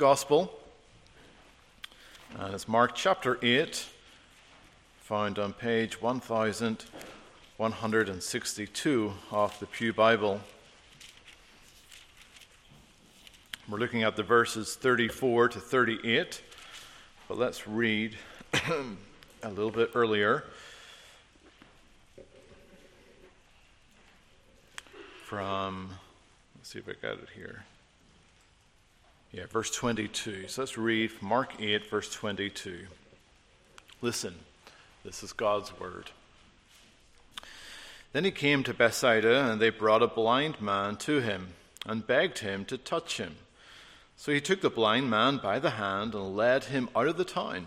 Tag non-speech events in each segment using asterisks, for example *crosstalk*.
Gospel. And it's Mark chapter 8, found on page 1162 of the Pew Bible. We're looking at the verses 34 to 38, but let's read *clears throat* a little bit earlier. From, let's see if I got it here. Yeah, verse 22. So let's read Mark 8, verse 22. Listen, this is God's word. Then he came to Bethsaida, and they brought a blind man to him and begged him to touch him. So he took the blind man by the hand and led him out of the town.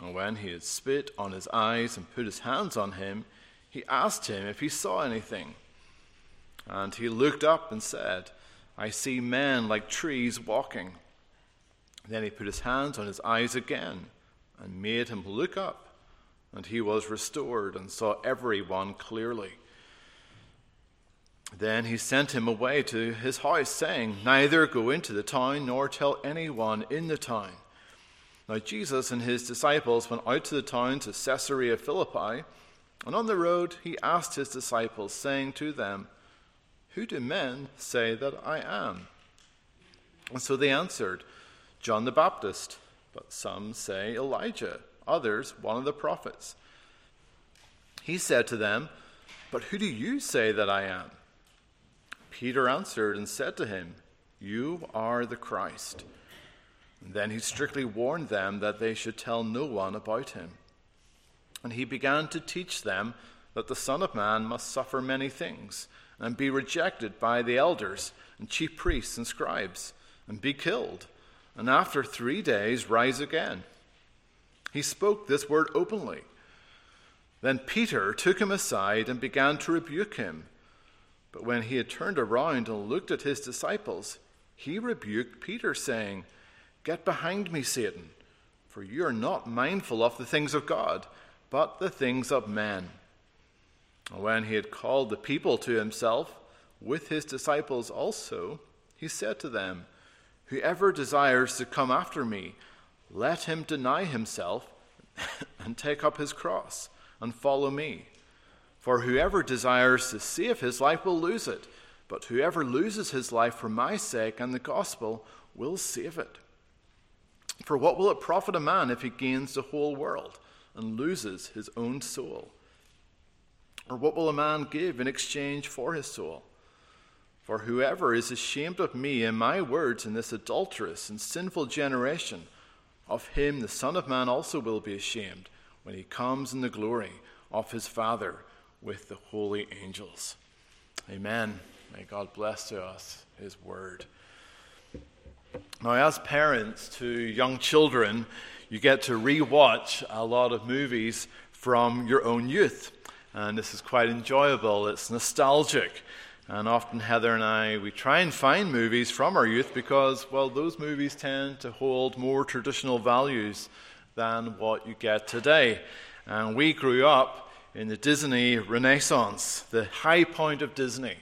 And when he had spit on his eyes and put his hands on him, he asked him if he saw anything. And he looked up and said, I see men like trees walking. Then he put his hands on his eyes again and made him look up, and he was restored and saw everyone clearly. Then he sent him away to his house, saying, Neither go into the town nor tell anyone in the town. Now Jesus and his disciples went out to the town to Caesarea Philippi, and on the road he asked his disciples, saying to them, who do men say that I am? And so they answered, John the Baptist, but some say Elijah, others one of the prophets. He said to them, But who do you say that I am? Peter answered and said to him, You are the Christ. And then he strictly warned them that they should tell no one about him. And he began to teach them that the Son of Man must suffer many things and be rejected by the elders and chief priests and scribes, and be killed, and after three days rise again. He spoke this word openly. Then Peter took him aside and began to rebuke him. But when he had turned around and looked at his disciples, he rebuked Peter, saying, Get behind me, Satan, for you are not mindful of the things of God, but the things of men. When he had called the people to himself, with his disciples also, he said to them, Whoever desires to come after me, let him deny himself *laughs* and take up his cross and follow me. For whoever desires to save his life will lose it, but whoever loses his life for my sake and the gospel will save it. For what will it profit a man if he gains the whole world and loses his own soul? Or what will a man give in exchange for his soul? For whoever is ashamed of me and my words in this adulterous and sinful generation, of him the Son of Man also will be ashamed when he comes in the glory of his Father with the holy angels. Amen. May God bless to us his word. Now, as parents to young children, you get to re-watch a lot of movies from your own youth and this is quite enjoyable. It's nostalgic. And often Heather and I, we try and find movies from our youth because, well, those movies tend to hold more traditional values than what you get today. And we grew up in the Disney Renaissance, the high point of Disney,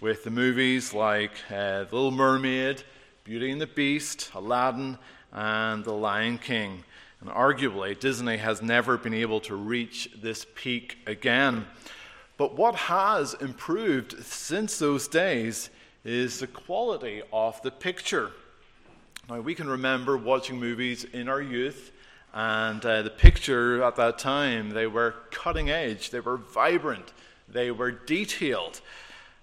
with the movies like uh, The Little Mermaid, Beauty and the Beast, Aladdin, and The Lion King. And arguably, Disney has never been able to reach this peak again. But what has improved since those days is the quality of the picture. Now, we can remember watching movies in our youth, and uh, the picture at that time, they were cutting edge, they were vibrant, they were detailed.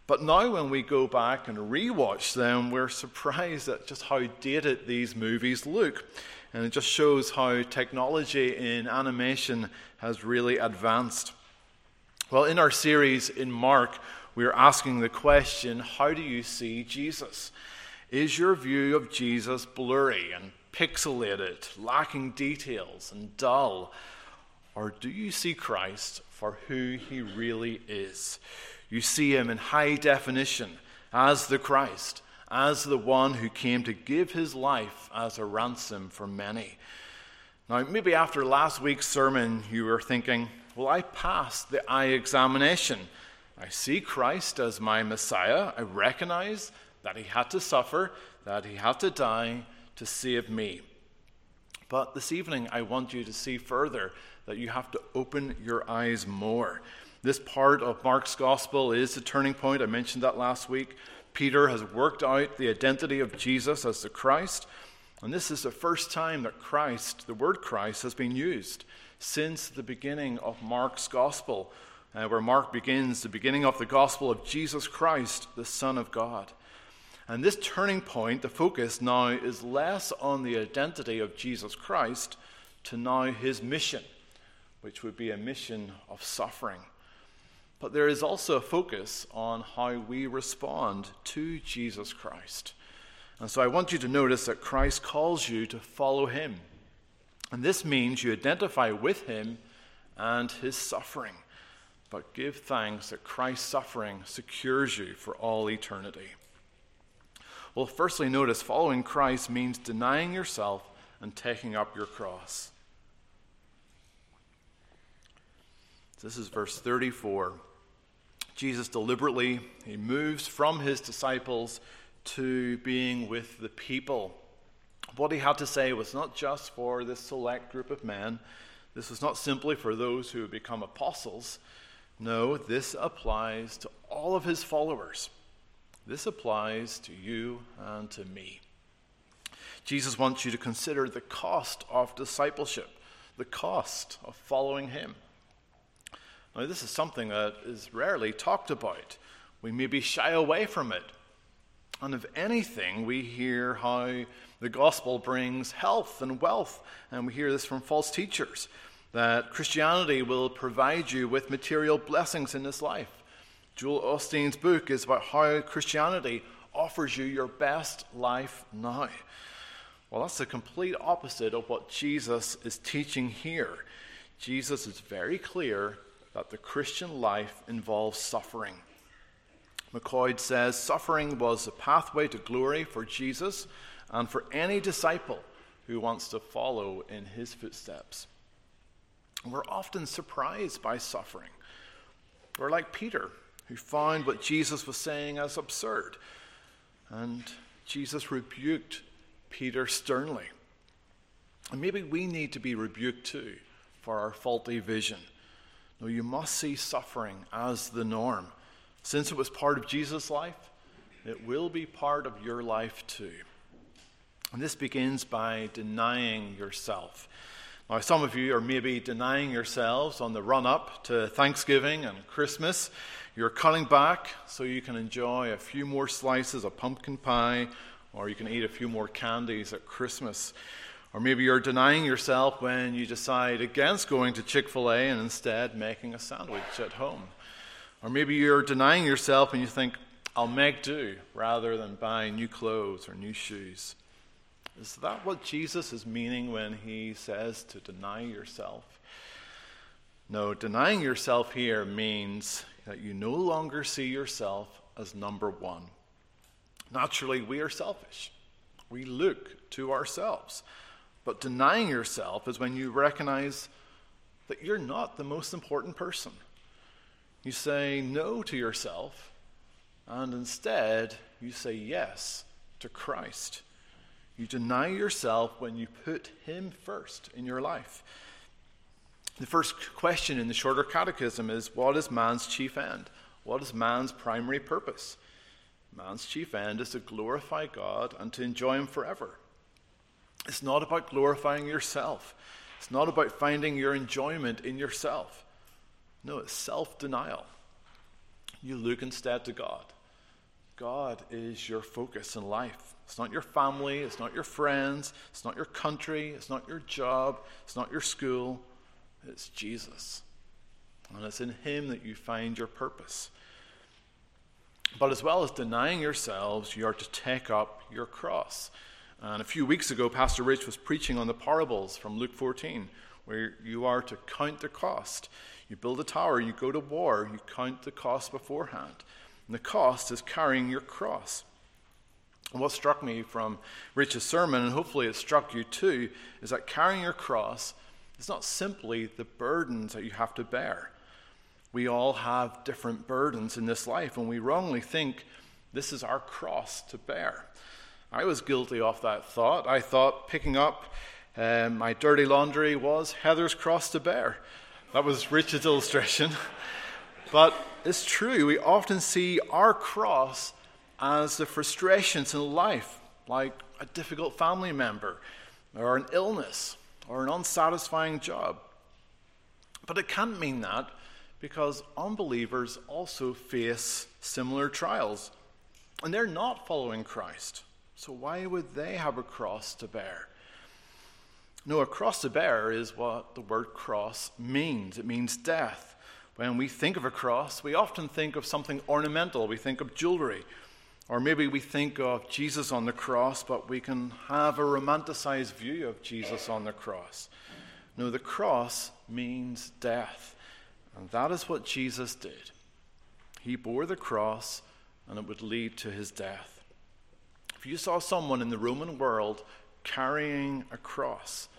But now, when we go back and rewatch them, we're surprised at just how dated these movies look. And it just shows how technology in animation has really advanced. Well, in our series in Mark, we are asking the question how do you see Jesus? Is your view of Jesus blurry and pixelated, lacking details and dull? Or do you see Christ for who he really is? You see him in high definition as the Christ as the one who came to give his life as a ransom for many. Now, maybe after last week's sermon, you were thinking, well, I passed the eye examination. I see Christ as my Messiah. I recognize that he had to suffer, that he had to die to save me. But this evening, I want you to see further that you have to open your eyes more. This part of Mark's gospel is the turning point. I mentioned that last week. Peter has worked out the identity of Jesus as the Christ, and this is the first time that Christ, the word Christ, has been used since the beginning of Mark's gospel, uh, where Mark begins the beginning of the gospel of Jesus Christ, the Son of God. And this turning point, the focus now is less on the identity of Jesus Christ to now his mission, which would be a mission of suffering. But there is also a focus on how we respond to Jesus Christ. And so I want you to notice that Christ calls you to follow him. And this means you identify with him and his suffering. But give thanks that Christ's suffering secures you for all eternity. Well, firstly, notice following Christ means denying yourself and taking up your cross. This is verse 34. Jesus deliberately he moves from his disciples to being with the people. What he had to say was not just for this select group of men. This was not simply for those who had become apostles. No, this applies to all of his followers. This applies to you and to me. Jesus wants you to consider the cost of discipleship, the cost of following him. Now, this is something that is rarely talked about. We maybe shy away from it. And if anything, we hear how the gospel brings health and wealth, and we hear this from false teachers that Christianity will provide you with material blessings in this life. Joel Osteen's book is about how Christianity offers you your best life now. Well, that's the complete opposite of what Jesus is teaching here. Jesus is very clear that the Christian life involves suffering. McCoy says suffering was a pathway to glory for Jesus and for any disciple who wants to follow in his footsteps. We're often surprised by suffering. We're like Peter, who found what Jesus was saying as absurd. And Jesus rebuked Peter sternly. And maybe we need to be rebuked too for our faulty vision. No, you must see suffering as the norm. Since it was part of Jesus' life, it will be part of your life too. And this begins by denying yourself. Now, some of you are maybe denying yourselves on the run up to Thanksgiving and Christmas. You're cutting back so you can enjoy a few more slices of pumpkin pie, or you can eat a few more candies at Christmas. Or maybe you're denying yourself when you decide against going to Chick fil A and instead making a sandwich at home. Or maybe you're denying yourself and you think, I'll make do rather than buy new clothes or new shoes. Is that what Jesus is meaning when he says to deny yourself? No, denying yourself here means that you no longer see yourself as number one. Naturally, we are selfish. We look to ourselves. But denying yourself is when you recognize that you're not the most important person. You say no to yourself, and instead you say yes to Christ. You deny yourself when you put Him first in your life. The first question in the shorter catechism is What is man's chief end? What is man's primary purpose? Man's chief end is to glorify God and to enjoy Him forever. It's not about glorifying yourself, it's not about finding your enjoyment in yourself. No, it's self denial. You look instead to God. God is your focus in life. It's not your family, it's not your friends, it's not your country, it's not your job, it's not your school. It's Jesus. And it's in Him that you find your purpose. But as well as denying yourselves, you are to take up your cross. Uh, and a few weeks ago, Pastor Rich was preaching on the parables from Luke 14, where you are to count the cost. You build a tower, you go to war, you count the cost beforehand. And the cost is carrying your cross. And what struck me from Rich's sermon, and hopefully it struck you too, is that carrying your cross is not simply the burdens that you have to bear. We all have different burdens in this life, and we wrongly think this is our cross to bear. I was guilty of that thought. I thought picking up um, my dirty laundry was Heather's cross to bear. That was Richard's illustration. *laughs* but it's true, we often see our cross as the frustrations in life, like a difficult family member, or an illness, or an unsatisfying job. But it can't mean that because unbelievers also face similar trials. And they're not following Christ. So why would they have a cross to bear? No, a cross to bear is what the word cross means. It means death. When we think of a cross, we often think of something ornamental. We think of jewelry. Or maybe we think of Jesus on the cross, but we can have a romanticized view of Jesus on the cross. No, the cross means death. And that is what Jesus did. He bore the cross, and it would lead to his death. If you saw someone in the Roman world carrying a cross,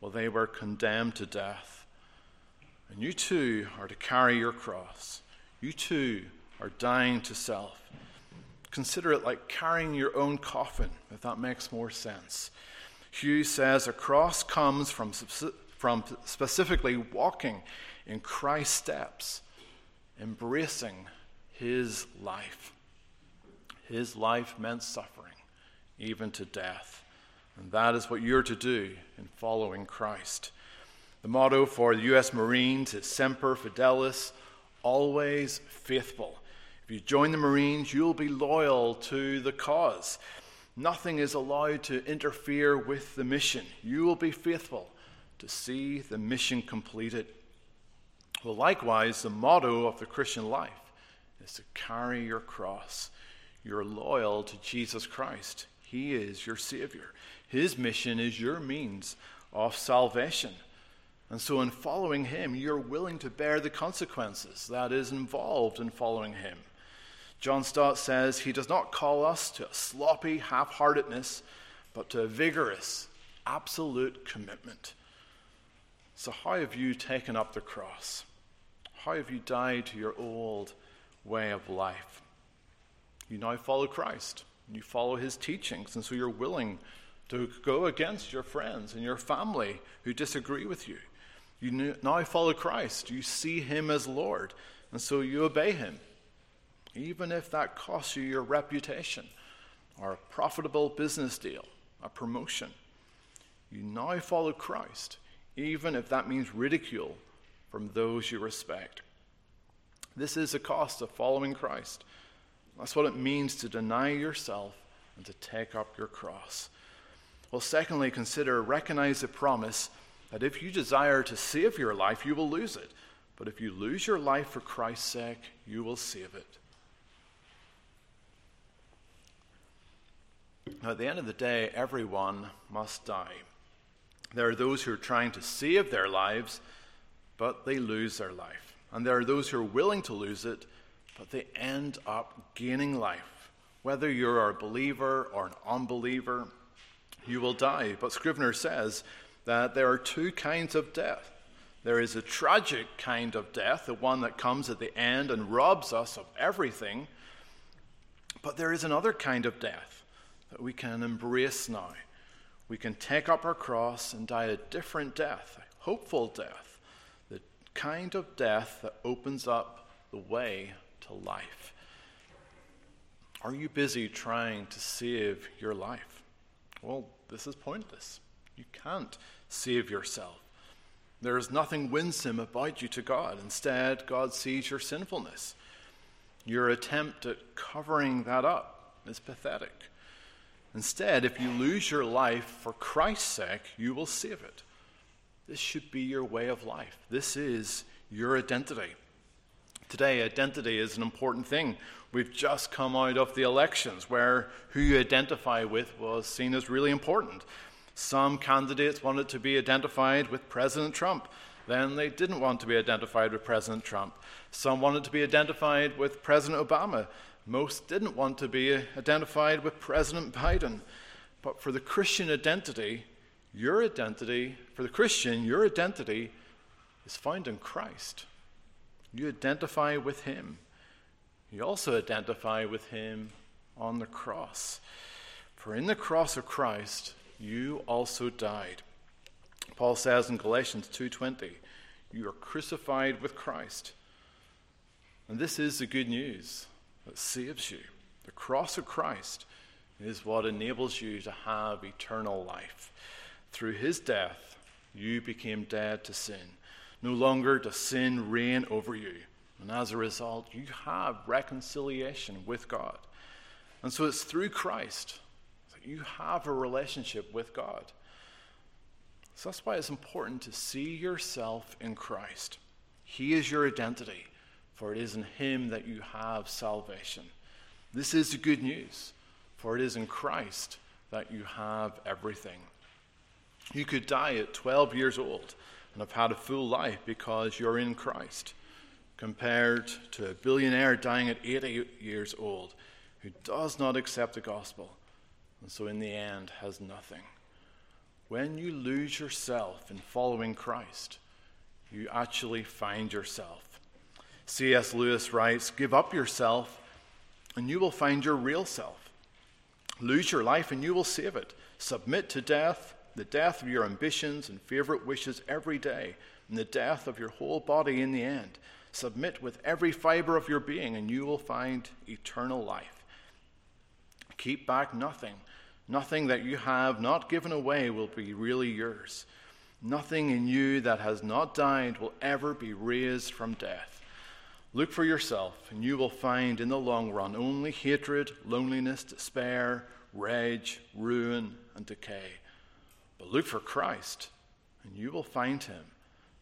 well, they were condemned to death. And you too are to carry your cross. You too are dying to self. Consider it like carrying your own coffin, if that makes more sense. Hugh says a cross comes from, from specifically walking in Christ's steps, embracing his life. His life meant suffering, even to death. And that is what you're to do in following Christ. The motto for the U.S. Marines is Semper Fidelis, always faithful. If you join the Marines, you'll be loyal to the cause. Nothing is allowed to interfere with the mission. You will be faithful to see the mission completed. Well, likewise, the motto of the Christian life is to carry your cross. You're loyal to Jesus Christ, He is your Savior. His mission is your means of salvation. And so, in following Him, you're willing to bear the consequences that is involved in following Him. John Stott says he does not call us to a sloppy half heartedness, but to a vigorous, absolute commitment. So, how have you taken up the cross? How have you died to your old way of life? You now follow Christ, you follow his teachings, and so you're willing to go against your friends and your family who disagree with you. You now follow Christ. You see him as Lord, and so you obey him, even if that costs you your reputation or a profitable business deal, a promotion. You now follow Christ, even if that means ridicule from those you respect. This is the cost of following Christ. That's what it means to deny yourself and to take up your cross. Well, secondly, consider, recognize the promise that if you desire to save your life, you will lose it. But if you lose your life for Christ's sake, you will save it. Now, at the end of the day, everyone must die. There are those who are trying to save their lives, but they lose their life. And there are those who are willing to lose it, but they end up gaining life. Whether you're a believer or an unbeliever, you will die. But Scrivener says that there are two kinds of death. There is a tragic kind of death, the one that comes at the end and robs us of everything. But there is another kind of death that we can embrace now. We can take up our cross and die a different death, a hopeful death, the kind of death that opens up the way to life. Are you busy trying to save your life? Well, this is pointless. You can't save yourself. There is nothing winsome about you to God. Instead, God sees your sinfulness. Your attempt at covering that up is pathetic. Instead, if you lose your life for Christ's sake, you will save it. This should be your way of life. This is your identity. Today, identity is an important thing. We've just come out of the elections where who you identify with was seen as really important. Some candidates wanted to be identified with President Trump. Then they didn't want to be identified with President Trump. Some wanted to be identified with President Obama. Most didn't want to be identified with President Biden. But for the Christian identity, your identity, for the Christian, your identity is found in Christ. You identify with him. You also identify with him on the cross. For in the cross of Christ, you also died. Paul says in Galatians 2:20, you are crucified with Christ. And this is the good news that saves you. The cross of Christ is what enables you to have eternal life. Through his death, you became dead to sin. No longer does sin reign over you. And as a result, you have reconciliation with God. And so it's through Christ that you have a relationship with God. So that's why it's important to see yourself in Christ. He is your identity, for it is in Him that you have salvation. This is the good news, for it is in Christ that you have everything. You could die at 12 years old and have had a full life because you're in Christ, compared to a billionaire dying at 80 years old who does not accept the gospel and so in the end has nothing. When you lose yourself in following Christ, you actually find yourself. C.S. Lewis writes Give up yourself, and you will find your real self. Lose your life, and you will save it. Submit to death, the death of your ambitions and favorite wishes every day, and the death of your whole body in the end. Submit with every fiber of your being, and you will find eternal life. Keep back nothing. Nothing that you have not given away will be really yours. Nothing in you that has not died will ever be raised from death. Look for yourself, and you will find in the long run only hatred, loneliness, despair, rage, ruin, and decay. But look for Christ, and you will find him,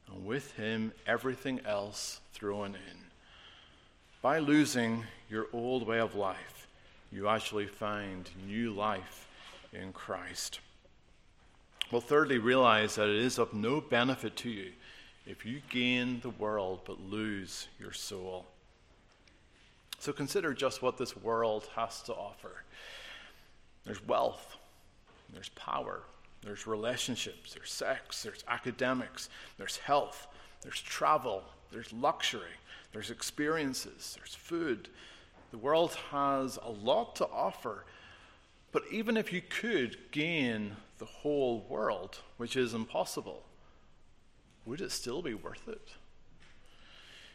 and with him everything else thrown in. By losing your old way of life, you actually find new life in Christ. Well, thirdly, realize that it is of no benefit to you if you gain the world but lose your soul. So consider just what this world has to offer there's wealth, there's power, there's relationships, there's sex, there's academics, there's health, there's travel, there's luxury, there's experiences, there's food. The world has a lot to offer. But even if you could gain the whole world, which is impossible, would it still be worth it?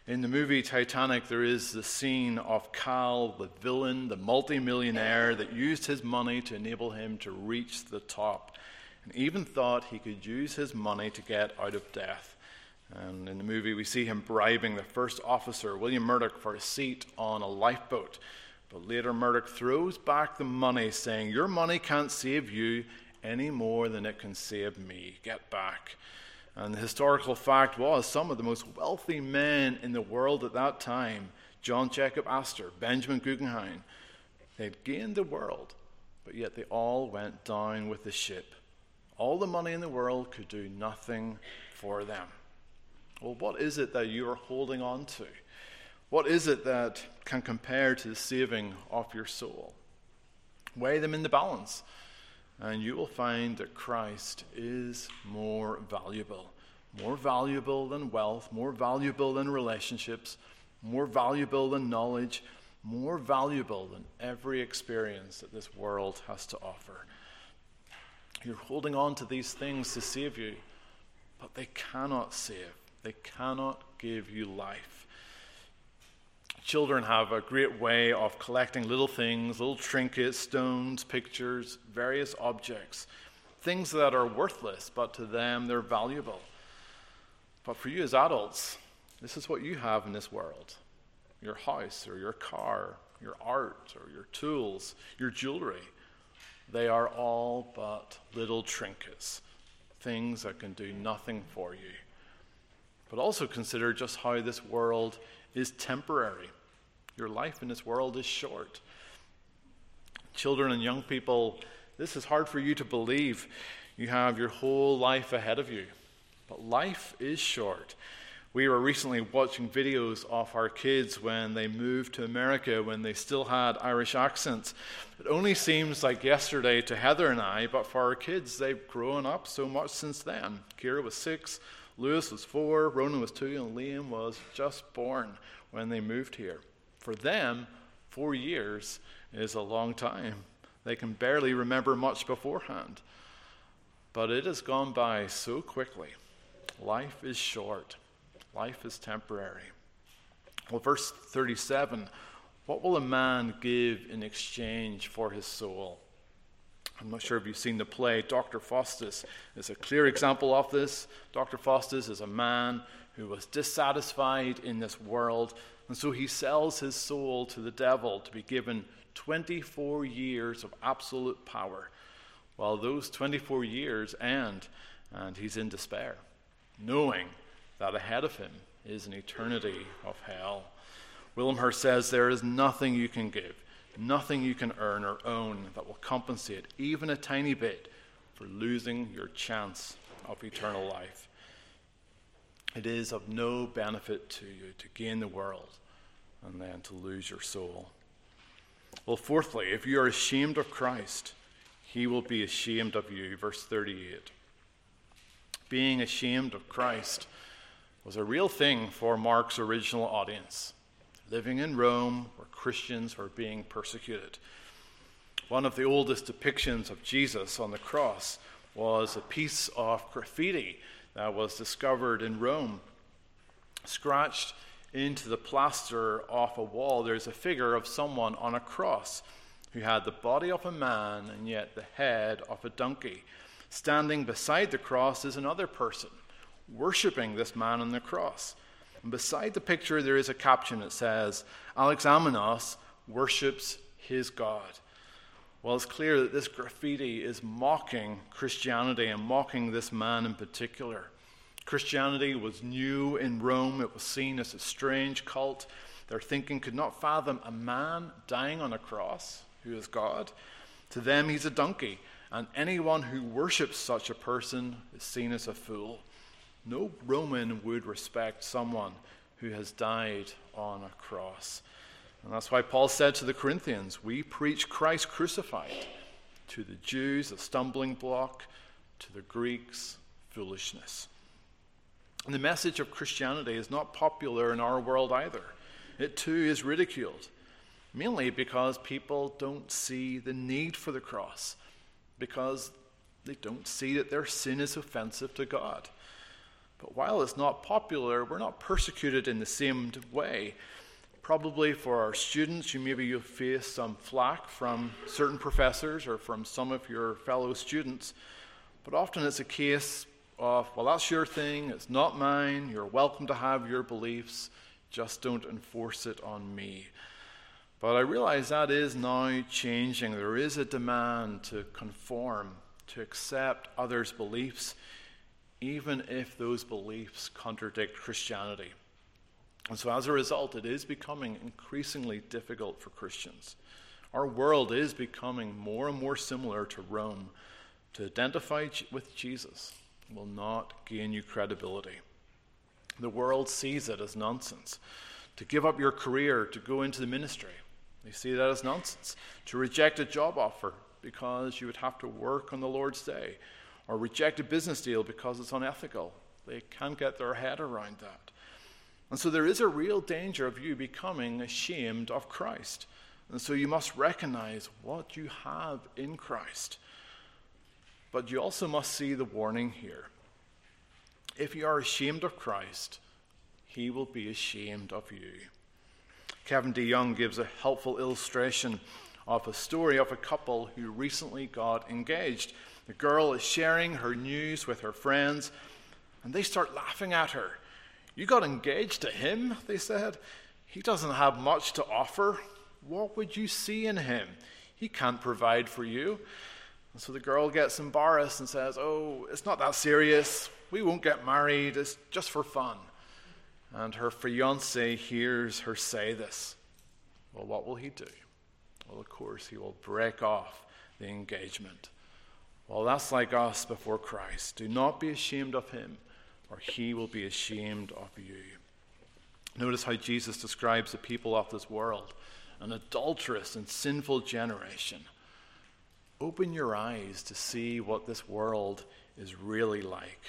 In the movie Titanic, there is the scene of Cal, the villain, the multimillionaire that used his money to enable him to reach the top and even thought he could use his money to get out of death. And in the movie, we see him bribing the first officer, William Murdoch, for a seat on a lifeboat. But later, Murdoch throws back the money, saying, Your money can't save you any more than it can save me. Get back. And the historical fact was some of the most wealthy men in the world at that time, John Jacob Astor, Benjamin Guggenheim, they'd gained the world, but yet they all went down with the ship. All the money in the world could do nothing for them. Well, what is it that you are holding on to? What is it that can compare to the saving of your soul? Weigh them in the balance, and you will find that Christ is more valuable. More valuable than wealth, more valuable than relationships, more valuable than knowledge, more valuable than every experience that this world has to offer. You're holding on to these things to save you, but they cannot save, they cannot give you life. Children have a great way of collecting little things, little trinkets, stones, pictures, various objects, things that are worthless, but to them they're valuable. But for you as adults, this is what you have in this world your house or your car, your art or your tools, your jewelry. They are all but little trinkets, things that can do nothing for you. But also consider just how this world is temporary. Your life in this world is short. Children and young people, this is hard for you to believe. You have your whole life ahead of you. But life is short. We were recently watching videos of our kids when they moved to America when they still had Irish accents. It only seems like yesterday to Heather and I, but for our kids, they've grown up so much since then. Kira was six, Lewis was four, Ronan was two, and Liam was just born when they moved here. For them, four years is a long time. They can barely remember much beforehand. But it has gone by so quickly. Life is short, life is temporary. Well, verse 37 what will a man give in exchange for his soul? I'm not sure if you've seen the play. Dr. Faustus is a clear example of this. Dr. Faustus is a man who was dissatisfied in this world, and so he sells his soul to the devil to be given 24 years of absolute power. Well, those 24 years end, and he's in despair, knowing that ahead of him is an eternity of hell. Wilmshurst says there is nothing you can give, nothing you can earn or own that will compensate even a tiny bit for losing your chance of eternal life. It is of no benefit to you to gain the world and then to lose your soul. Well, fourthly, if you are ashamed of Christ, he will be ashamed of you. Verse 38. Being ashamed of Christ was a real thing for Mark's original audience, living in Rome where Christians were being persecuted. One of the oldest depictions of Jesus on the cross was a piece of graffiti that was discovered in Rome. Scratched into the plaster off a wall, there's a figure of someone on a cross who had the body of a man and yet the head of a donkey. Standing beside the cross is another person, worshipping this man on the cross. And beside the picture, there is a caption that says, Alexamenos worships his God. Well, it's clear that this graffiti is mocking Christianity and mocking this man in particular. Christianity was new in Rome, it was seen as a strange cult. Their thinking could not fathom a man dying on a cross who is God. To them, he's a donkey, and anyone who worships such a person is seen as a fool. No Roman would respect someone who has died on a cross. And that's why Paul said to the Corinthians, We preach Christ crucified. To the Jews, a stumbling block. To the Greeks, foolishness. And the message of Christianity is not popular in our world either. It too is ridiculed, mainly because people don't see the need for the cross, because they don't see that their sin is offensive to God. But while it's not popular, we're not persecuted in the same way. Probably for our students, you maybe you'll face some flack from certain professors or from some of your fellow students. But often it's a case of, well, that's your thing, it's not mine, you're welcome to have your beliefs, just don't enforce it on me. But I realize that is now changing. There is a demand to conform, to accept others' beliefs, even if those beliefs contradict Christianity. And so, as a result, it is becoming increasingly difficult for Christians. Our world is becoming more and more similar to Rome to identify with Jesus will not gain you credibility. The world sees it as nonsense. To give up your career to go into the ministry, they see that as nonsense. To reject a job offer because you would have to work on the Lord's day, or reject a business deal because it's unethical, they can't get their head around that. And so there is a real danger of you becoming ashamed of Christ. And so you must recognize what you have in Christ. But you also must see the warning here. If you are ashamed of Christ, he will be ashamed of you. Kevin DeYoung gives a helpful illustration of a story of a couple who recently got engaged. The girl is sharing her news with her friends, and they start laughing at her. You got engaged to him, they said. He doesn't have much to offer. What would you see in him? He can't provide for you. And so the girl gets embarrassed and says, Oh, it's not that serious. We won't get married. It's just for fun. And her fiance hears her say this. Well, what will he do? Well, of course, he will break off the engagement. Well, that's like us before Christ. Do not be ashamed of him, or he will be ashamed of you. Notice how Jesus describes the people of this world an adulterous and sinful generation Open your eyes to see what this world is really like.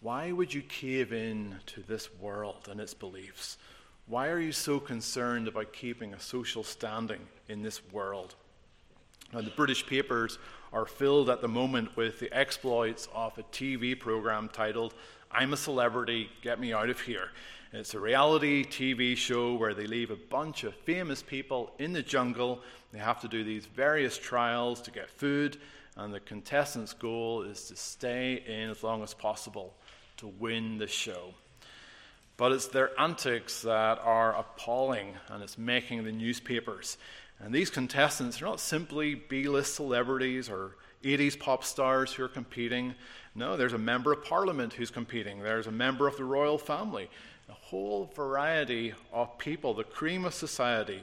Why would you cave in to this world and its beliefs? Why are you so concerned about keeping a social standing in this world? Now, the British papers are filled at the moment with the exploits of a TV program titled I'm a Celebrity, Get Me Out of Here. It's a reality TV show where they leave a bunch of famous people in the jungle. They have to do these various trials to get food, and the contestant's goal is to stay in as long as possible to win the show. But it's their antics that are appalling, and it's making the newspapers. And these contestants are not simply B list celebrities or 80s pop stars who are competing. No, there's a member of parliament who's competing, there's a member of the royal family, a whole variety of people, the cream of society.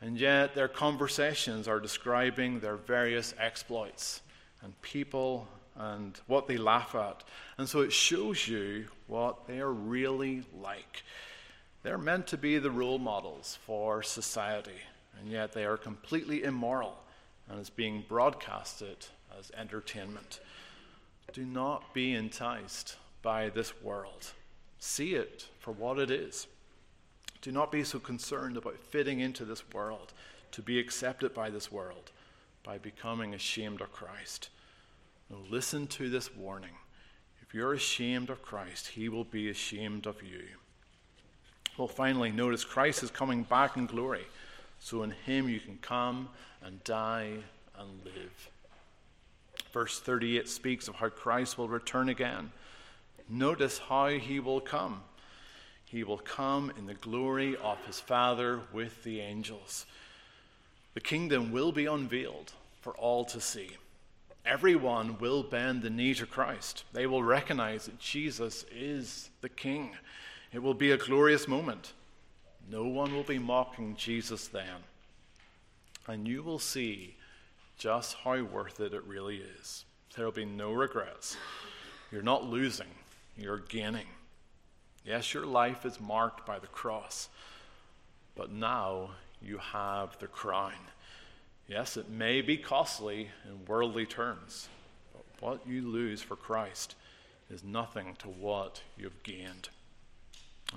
And yet their conversations are describing their various exploits and people and what they laugh at. And so it shows you what they are really like. They're meant to be the role models for society and yet they are completely immoral and is being broadcasted as entertainment. Do not be enticed by this world. See it for what it is. Do not be so concerned about fitting into this world, to be accepted by this world, by becoming ashamed of Christ. No, listen to this warning. If you're ashamed of Christ, he will be ashamed of you. Well, finally, notice Christ is coming back in glory. So in him you can come and die and live. Verse 38 speaks of how Christ will return again. Notice how he will come. He will come in the glory of his Father with the angels. The kingdom will be unveiled for all to see. Everyone will bend the knee to Christ. They will recognize that Jesus is the King. It will be a glorious moment. No one will be mocking Jesus then. And you will see just how worth it it really is. There will be no regrets. You're not losing, you're gaining. Yes, your life is marked by the cross, but now you have the crown. Yes, it may be costly in worldly terms, but what you lose for Christ is nothing to what you've gained.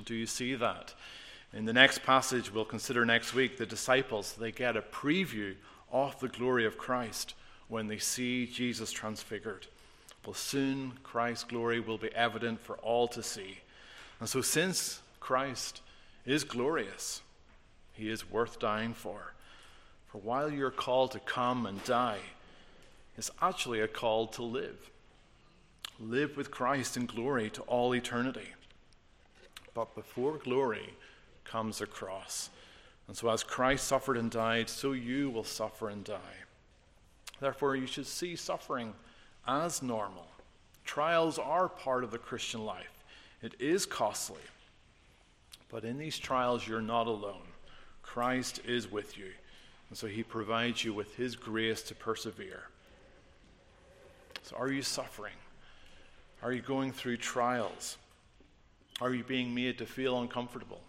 do you see that? In the next passage we'll consider next week, the disciples, they get a preview of the glory of Christ when they see Jesus transfigured. Well, soon Christ's glory will be evident for all to see. And so, since Christ is glorious, he is worth dying for. For while you're called to come and die, it's actually a call to live. Live with Christ in glory to all eternity. But before glory, comes across. And so, as Christ suffered and died, so you will suffer and die. Therefore, you should see suffering as normal. Trials are part of the Christian life, it is costly. But in these trials, you're not alone. Christ is with you. And so, he provides you with his grace to persevere. So, are you suffering? Are you going through trials? Are you being made to feel uncomfortable?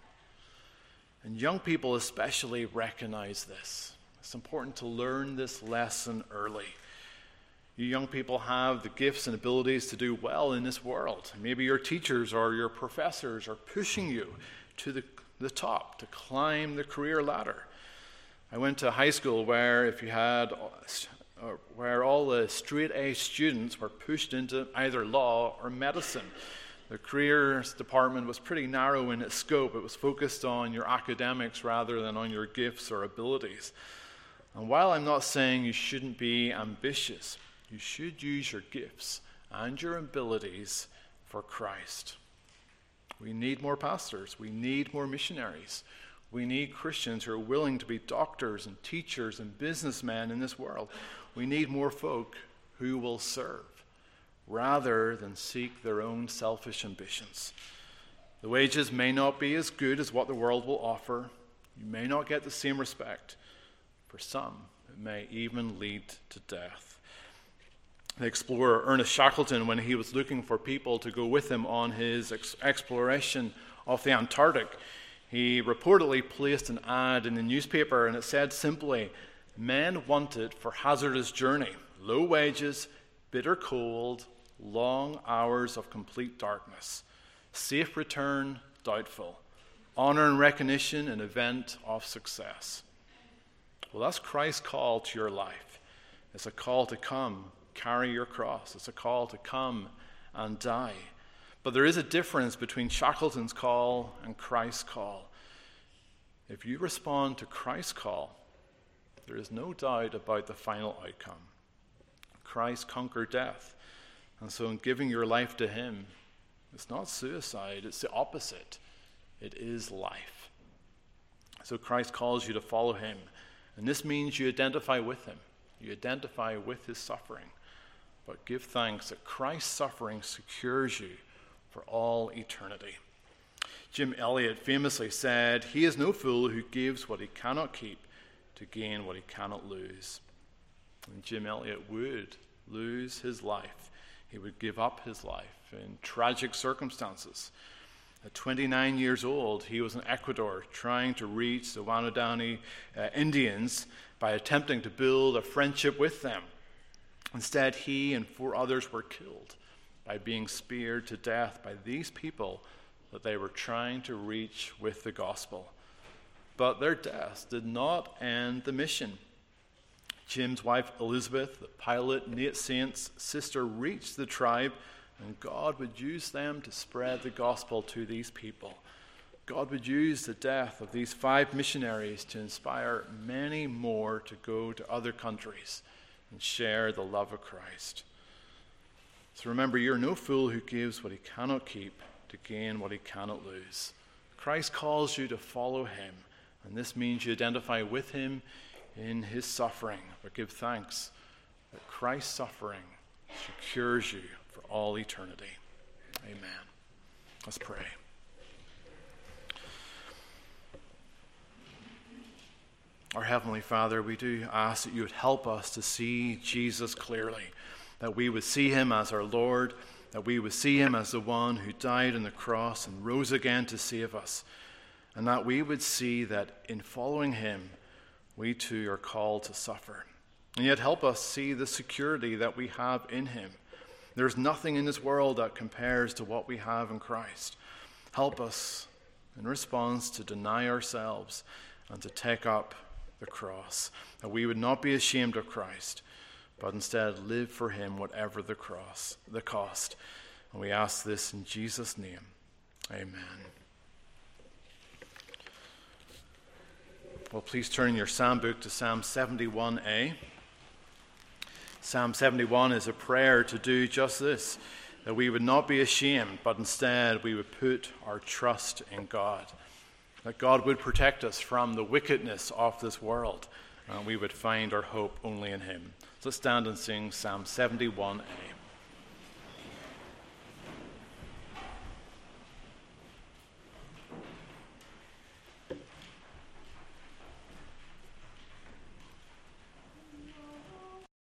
And young people especially recognize this. It's important to learn this lesson early. You young people have the gifts and abilities to do well in this world. Maybe your teachers or your professors are pushing you to the, the top, to climb the career ladder. I went to high school where if you had uh, where all the straight A students were pushed into either law or medicine. The careers department was pretty narrow in its scope. It was focused on your academics rather than on your gifts or abilities. And while I'm not saying you shouldn't be ambitious, you should use your gifts and your abilities for Christ. We need more pastors. We need more missionaries. We need Christians who are willing to be doctors and teachers and businessmen in this world. We need more folk who will serve rather than seek their own selfish ambitions. The wages may not be as good as what the world will offer. You may not get the same respect. For some, it may even lead to death. The explorer Ernest Shackleton, when he was looking for people to go with him on his ex- exploration of the Antarctic, he reportedly placed an ad in the newspaper and it said simply, Men wanted for hazardous journey, low wages, bitter cold, long hours of complete darkness, safe return doubtful, honor and recognition an event of success. Well, that's Christ's call to your life. It's a call to come, carry your cross. It's a call to come and die. But there is a difference between Shackleton's call and Christ's call. If you respond to Christ's call, there is no doubt about the final outcome. Christ conquered death. And so, in giving your life to Him, it's not suicide, it's the opposite. It is life. So, Christ calls you to follow Him. And this means you identify with Him, you identify with His suffering. But give thanks that Christ's suffering secures you for all eternity. Jim Elliot famously said, He is no fool who gives what he cannot keep to gain what he cannot lose. And Jim Elliot would lose his life. He would give up his life in tragic circumstances. At 29 years old, he was in Ecuador trying to reach the Waodani uh, Indians by attempting to build a friendship with them. Instead, he and four others were killed by being speared to death by these people that they were trying to reach with the gospel. But their deaths did not end the mission. Jim's wife Elizabeth, the pilot, Nate sister, reached the tribe, and God would use them to spread the gospel to these people. God would use the death of these five missionaries to inspire many more to go to other countries and share the love of Christ. So remember, you're no fool who gives what he cannot keep to gain what he cannot lose. Christ calls you to follow him, and this means you identify with him in his suffering, but give thanks that Christ's suffering secures you for all eternity. Amen. Let's pray. Our Heavenly Father, we do ask that you would help us to see Jesus clearly that we would see him as our Lord, that we would see him as the one who died on the cross and rose again to save us, and that we would see that in following him, we too are called to suffer. And yet, help us see the security that we have in him. There's nothing in this world that compares to what we have in Christ. Help us in response to deny ourselves and to take up the cross, that we would not be ashamed of Christ but instead live for him whatever the cross the cost and we ask this in jesus name amen well please turn your psalm book to psalm 71a psalm 71 is a prayer to do just this that we would not be ashamed but instead we would put our trust in god. That god would protect us from the wickedness of this world and we would find our hope only in him. Let's stand and sing Psalm 71a.